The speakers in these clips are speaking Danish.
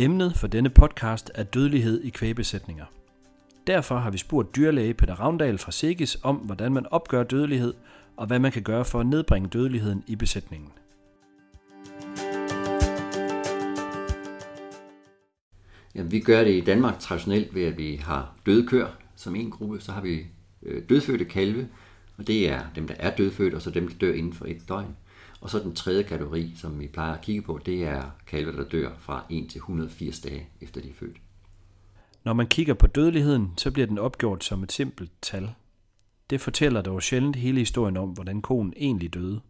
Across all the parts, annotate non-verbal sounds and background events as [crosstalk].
Emnet for denne podcast er dødelighed i kvægbesætninger. Derfor har vi spurgt dyrlæge Peter Ravndal fra Segis om, hvordan man opgør dødelighed, og hvad man kan gøre for at nedbringe dødeligheden i besætningen. Jamen, vi gør det i Danmark traditionelt ved, at vi har døde køer som en gruppe. Så har vi øh, dødfødte kalve, og det er dem, der er dødfødte, og så dem, der dør inden for et døgn. Og så den tredje kategori, som vi plejer at kigge på, det er kalve, der dør fra 1 til 180 dage efter de er født. Når man kigger på dødeligheden, så bliver den opgjort som et simpelt tal. Det fortæller dog sjældent hele historien om, hvordan konen egentlig døde.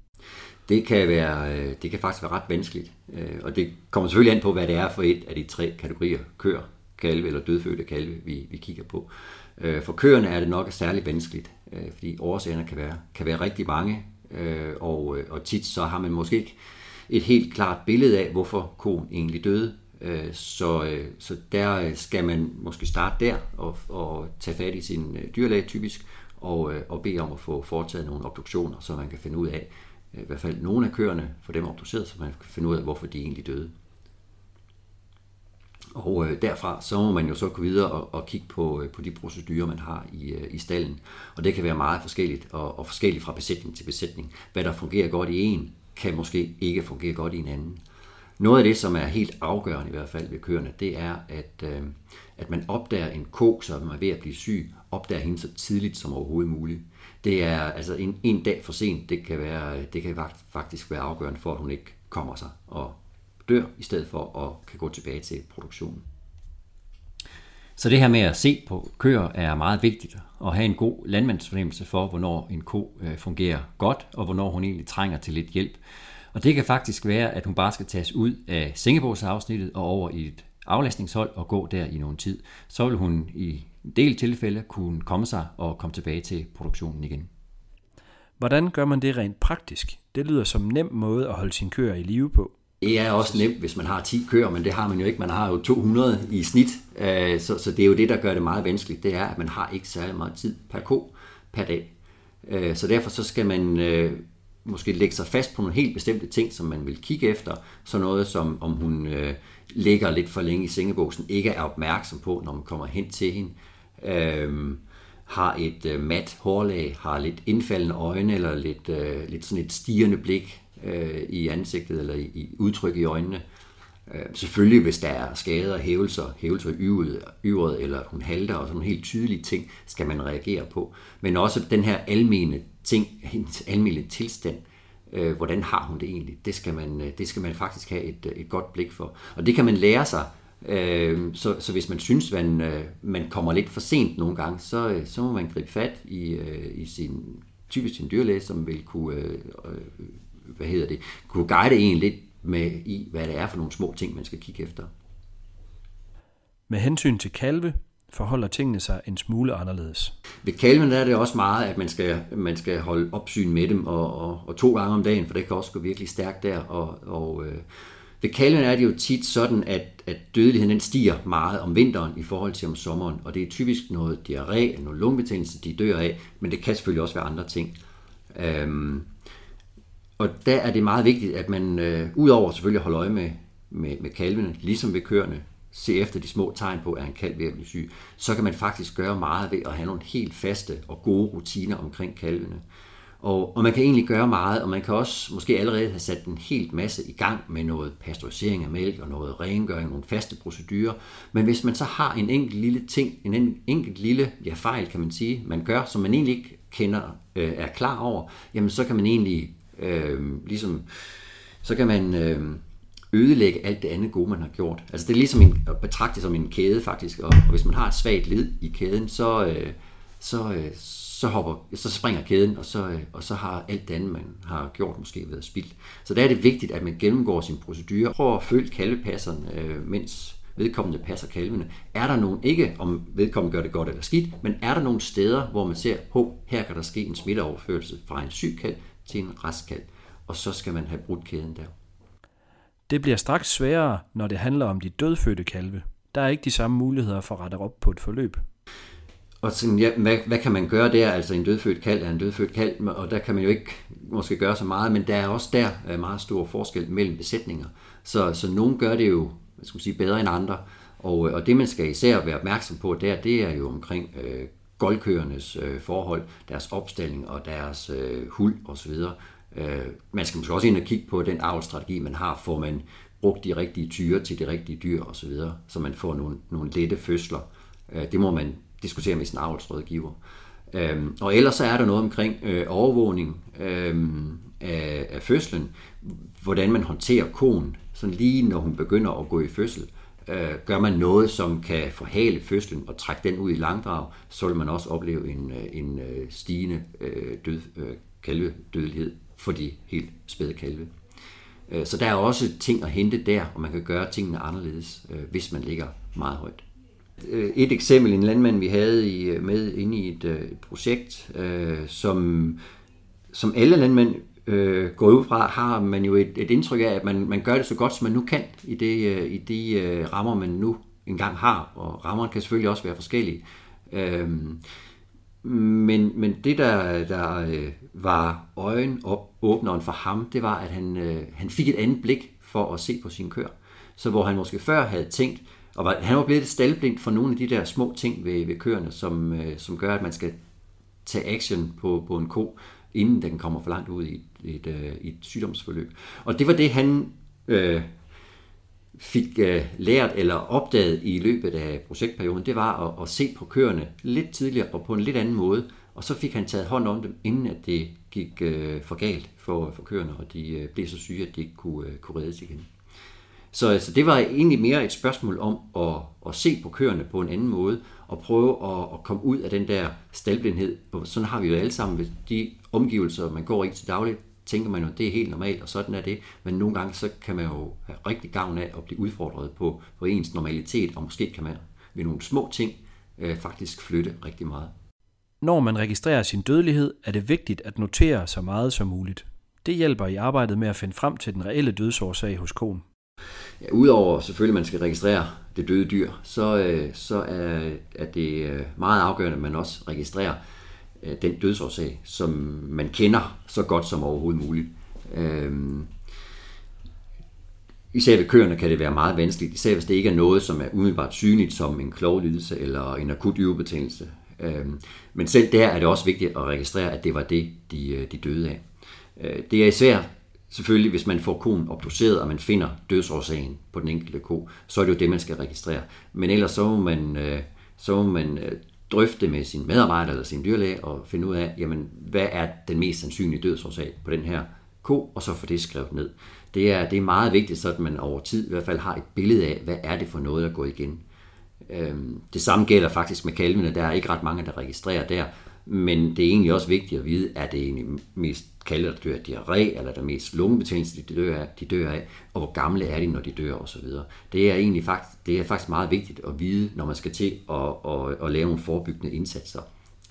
Det kan, være, øh, det kan faktisk være ret vanskeligt, øh, og det kommer selvfølgelig an på, hvad det er for et af de tre kategorier, køer, kalve eller dødfødte kalve, vi, vi kigger på. Øh, for køerne er det nok særligt vanskeligt, fordi årsagerne kan være, kan være rigtig mange, Øh, og, øh, og tit så har man måske ikke et helt klart billede af, hvorfor konen egentlig døde. Øh, så, øh, så der skal man måske starte der og, og tage fat i sin dyrlæge typisk, og, og bede om at få foretaget nogle obduktioner, så man kan finde ud af, i hvert fald nogle af køerne, for dem obduceret, så man kan finde ud af, hvorfor de egentlig døde. Og øh, derfra så må man jo så gå videre og, og kigge på, øh, på de procedurer, man har i, øh, i stallen. Og det kan være meget forskelligt, og, og forskelligt fra besætning til besætning. Hvad der fungerer godt i en, kan måske ikke fungere godt i en anden. Noget af det, som er helt afgørende i hvert fald ved køerne, det er, at, øh, at man opdager en ko, som er ved at blive syg, opdager hende så tidligt som overhovedet muligt. Det er altså en, en dag for sent, det kan, være, det kan faktisk være afgørende for, at hun ikke kommer sig og dør, i stedet for at kan gå tilbage til produktionen. Så det her med at se på køer er meget vigtigt, og have en god landmandsfornemmelse for, hvornår en ko øh, fungerer godt, og hvornår hun egentlig trænger til lidt hjælp. Og det kan faktisk være, at hun bare skal tages ud af sengebogsafsnittet og over i et aflastningshold og gå der i nogen tid. Så vil hun i en del tilfælde kunne komme sig og komme tilbage til produktionen igen. Hvordan gør man det rent praktisk? Det lyder som en nem måde at holde sine køer i live på. Det er også nemt, hvis man har 10 køer, men det har man jo ikke. Man har jo 200 i snit, øh, så, så det er jo det, der gør det meget vanskeligt. Det er, at man har ikke særlig meget tid per ko per dag. Øh, så derfor så skal man øh, måske lægge sig fast på nogle helt bestemte ting, som man vil kigge efter. Så noget som, om hun ligger lidt for længe i sengeboksen, ikke er opmærksom på, når man kommer hen til hende. Øhm, har et mat hårlag, har lidt indfaldende øjne, eller lidt, øh, lidt sådan et stigende blik, øh, i ansigtet eller i, i udtryk i øjnene. Øh, selvfølgelig, hvis der er skader, hævelser, hævelser i yveret, eller hun halter og sådan nogle helt tydelige ting, skal man reagere på. Men også den her almene ting, hendes [laughs] almene tilstand, øh, hvordan har hun det egentlig? Det skal man, øh, det skal man faktisk have et, øh, et godt blik for. Og det kan man lære sig, øh, så, så hvis man synes, man, øh, man kommer lidt for sent nogle gange, så, så må man gribe fat i, i sin, typisk sin dyrlæge, som vil kunne øh, hvad hedder det, kunne guide en lidt med i, hvad det er for nogle små ting, man skal kigge efter. Med hensyn til kalve, forholder tingene sig en smule anderledes. Ved kalven er det også meget, at man skal, man skal holde opsyn med dem, og, og, og to gange om dagen, for det kan også gå virkelig stærkt der. Og, og øh, ved kalven er det jo tit sådan, at, at dødeligheden den stiger meget om vinteren i forhold til om sommeren, og det er typisk noget diarré, noget lungebetændelse, de dør af, men det kan selvfølgelig også være andre ting. Øhm, og der er det meget vigtigt, at man øh, udover selvfølgelig at holde øje med, med, med kalvene, ligesom ved køerne, se efter de små tegn på, at en kalv ved at blive syg, så kan man faktisk gøre meget ved at have nogle helt faste og gode rutiner omkring kalvene. Og, og man kan egentlig gøre meget, og man kan også måske allerede have sat en helt masse i gang med noget pasteurisering af mælk og noget rengøring, nogle faste procedurer. Men hvis man så har en enkelt lille ting, en enkelt lille ja, fejl, kan man sige, man gør, som man egentlig ikke kender, øh, er klar over, jamen så kan man egentlig øh, ligesom, så kan man øh, ødelægge alt det andet gode, man har gjort. Altså det er ligesom en, at betragte som en kæde faktisk, og, og hvis man har et svagt led i kæden, så, øh, så, øh, så, hopper, så springer kæden, og så, øh, og så har alt det andet, man har gjort, måske været spildt. Så der er det vigtigt, at man gennemgår sin procedure. Prøv at følge kalvepasseren, øh, mens vedkommende passer kalvene. Er der nogen, ikke om vedkommende gør det godt eller skidt, men er der nogle steder, hvor man ser, på, her kan der ske en smitteoverførelse fra en syg kalv til en rask kalv, og så skal man have brudt kæden der. Det bliver straks sværere, når det handler om de dødfødte kalve. Der er ikke de samme muligheder for at rette op på et forløb. Og sådan, ja, hvad, hvad kan man gøre der? Altså en dødfødt kalv er en dødfødt kalv, og der kan man jo ikke måske gøre så meget, men der er også der meget stor forskel mellem besætninger. Så, så nogen gør det jo man sige, bedre end andre. Og, og det man skal især være opmærksom på der, det er jo omkring øh, goldkøernes øh, forhold, deres opstilling og deres øh, hul osv. Øh, man skal måske også ind og kigge på den avlstrategi, man har, får man brugt de rigtige tyre til de rigtige dyr osv., så, videre, så man får nogle, nogle lette fødsler. Øh, det må man diskutere med sin avlsrådgiver. Øh, og ellers så er der noget omkring øh, overvågning øh, af, af fødslen, hvordan man håndterer konen, sådan lige når hun begynder at gå i fødsel. Øh, øh, gør man noget, som kan forhale fødslen og trække den ud i langdrag, så vil man også opleve en, øh, en øh, stigende øh, død, øh, kalvedødelighed for de helt spæde kalve. Øh, så der er også ting at hente der, og man kan gøre tingene anderledes, øh, hvis man ligger meget højt. Øh, et eksempel, en landmand vi havde i, med inde i et, et projekt, som, som alle landmænd øh, går ud fra, har man jo et, et indtryk af, at man, man gør det så godt, som man nu kan i, det, øh, i de øh, rammer, man nu engang har. Og rammerne kan selvfølgelig også være forskellige. Øh, men, men det, der, der øh, var øjenåbneren for ham, det var, at han, øh, han fik et andet blik for at se på sin kør. Så hvor han måske før havde tænkt, og var, han var blevet staldblind for nogle af de der små ting ved, ved køerne, som, øh, som gør, at man skal tage action på, på en ko, inden den kommer for langt ud i et, et, øh, et sygdomsforløb. Og det var det, han øh, fik øh, lært eller opdaget i løbet af projektperioden, det var at, at se på køerne lidt tidligere og på en lidt anden måde. Og så fik han taget hånd om dem, inden at det gik øh, for galt for, for køerne, og de øh, blev så syge, at de ikke kunne, øh, kunne reddes igen. Så altså, det var egentlig mere et spørgsmål om at, at se på køerne på en anden måde, og prøve at, at komme ud af den der staldblindhed. Sådan har vi jo alle sammen ved de omgivelser, man går i til dagligt tænker man jo, det er helt normalt, og sådan er det. Men nogle gange, så kan man jo have rigtig gavn af at blive udfordret på, på ens normalitet, og måske kan man ved nogle små ting øh, faktisk flytte rigtig meget. Når man registrerer sin dødelighed, er det vigtigt at notere så meget som muligt. Det hjælper i arbejdet med at finde frem til den reelle dødsårsag hos konen. Ja, Udover selvfølgelig, at man skal registrere det døde dyr, så, øh, så er, er det øh, meget afgørende, at man også registrerer øh, den dødsårsag, som man kender så godt som overhovedet muligt. Øh, især ved køerne kan det være meget vanskeligt, især hvis det ikke er noget, som er umiddelbart synligt som en klovlidelse eller en akut yverbetændelse. Øh, men selv der er det også vigtigt at registrere, at det var det, de, øh, de døde af. Øh, det er især selvfølgelig, hvis man får konen obduceret, og man finder dødsårsagen på den enkelte ko, så er det jo det, man skal registrere. Men ellers så må man, øh, så må man øh, drøfte med sin medarbejder eller sin dyrlæge og finde ud af, jamen, hvad er den mest sandsynlige dødsårsag på den her ko, og så få det skrevet ned. Det er, det er meget vigtigt, så at man over tid i hvert fald har et billede af, hvad er det for noget, der går igen. Øhm, det samme gælder faktisk med kalvene. Der er ikke ret mange, der registrerer der. Men det er egentlig også vigtigt at vide, er det egentlig mest kalde, der dør af diarré, eller der mest lungebetændelse, de dør af, de dør af, og hvor gamle er de, når de dør osv. Det er egentlig faktisk, det er faktisk meget vigtigt at vide, når man skal til at, at, at lave nogle forebyggende indsatser.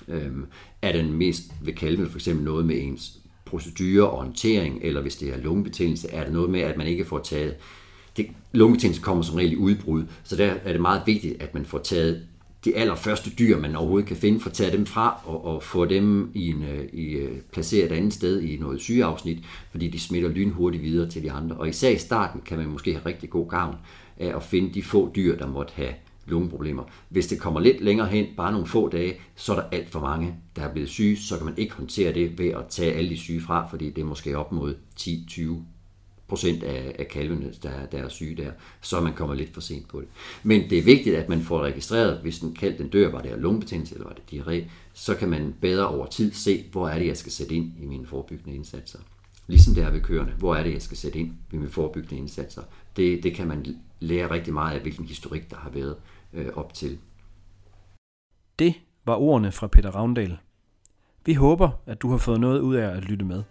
Øhm, er den mest ved kalve for eksempel noget med ens procedure og orientering, eller hvis det er lungebetændelse, er det noget med, at man ikke får taget det, lungebetændelse kommer som regel i udbrud, så der er det meget vigtigt, at man får taget de allerførste dyr, man overhovedet kan finde, for at tage dem fra og, og få dem i en, øh, i, øh, placeret et andet sted i noget sygeafsnit, fordi de smitter lynhurtigt videre til de andre. Og især i starten kan man måske have rigtig god gavn af at finde de få dyr, der måtte have lungeproblemer. Hvis det kommer lidt længere hen, bare nogle få dage, så er der alt for mange, der er blevet syge, så kan man ikke håndtere det ved at tage alle de syge fra, fordi det er måske op mod 10-20 procent af, af kalvene, der, der er syge der, så man kommer lidt for sent på det. Men det er vigtigt, at man får registreret, hvis den kalv den dør, var det lungebetændelse eller var det diarré, så kan man bedre over tid se, hvor er det, jeg skal sætte ind i mine forebyggende indsatser. Ligesom det er ved køerne, hvor er det, jeg skal sætte ind i mine forebyggende indsatser. Det, det kan man lære rigtig meget af, hvilken historik, der har været øh, op til. Det var ordene fra Peter Ravndal. Vi håber, at du har fået noget ud af at lytte med.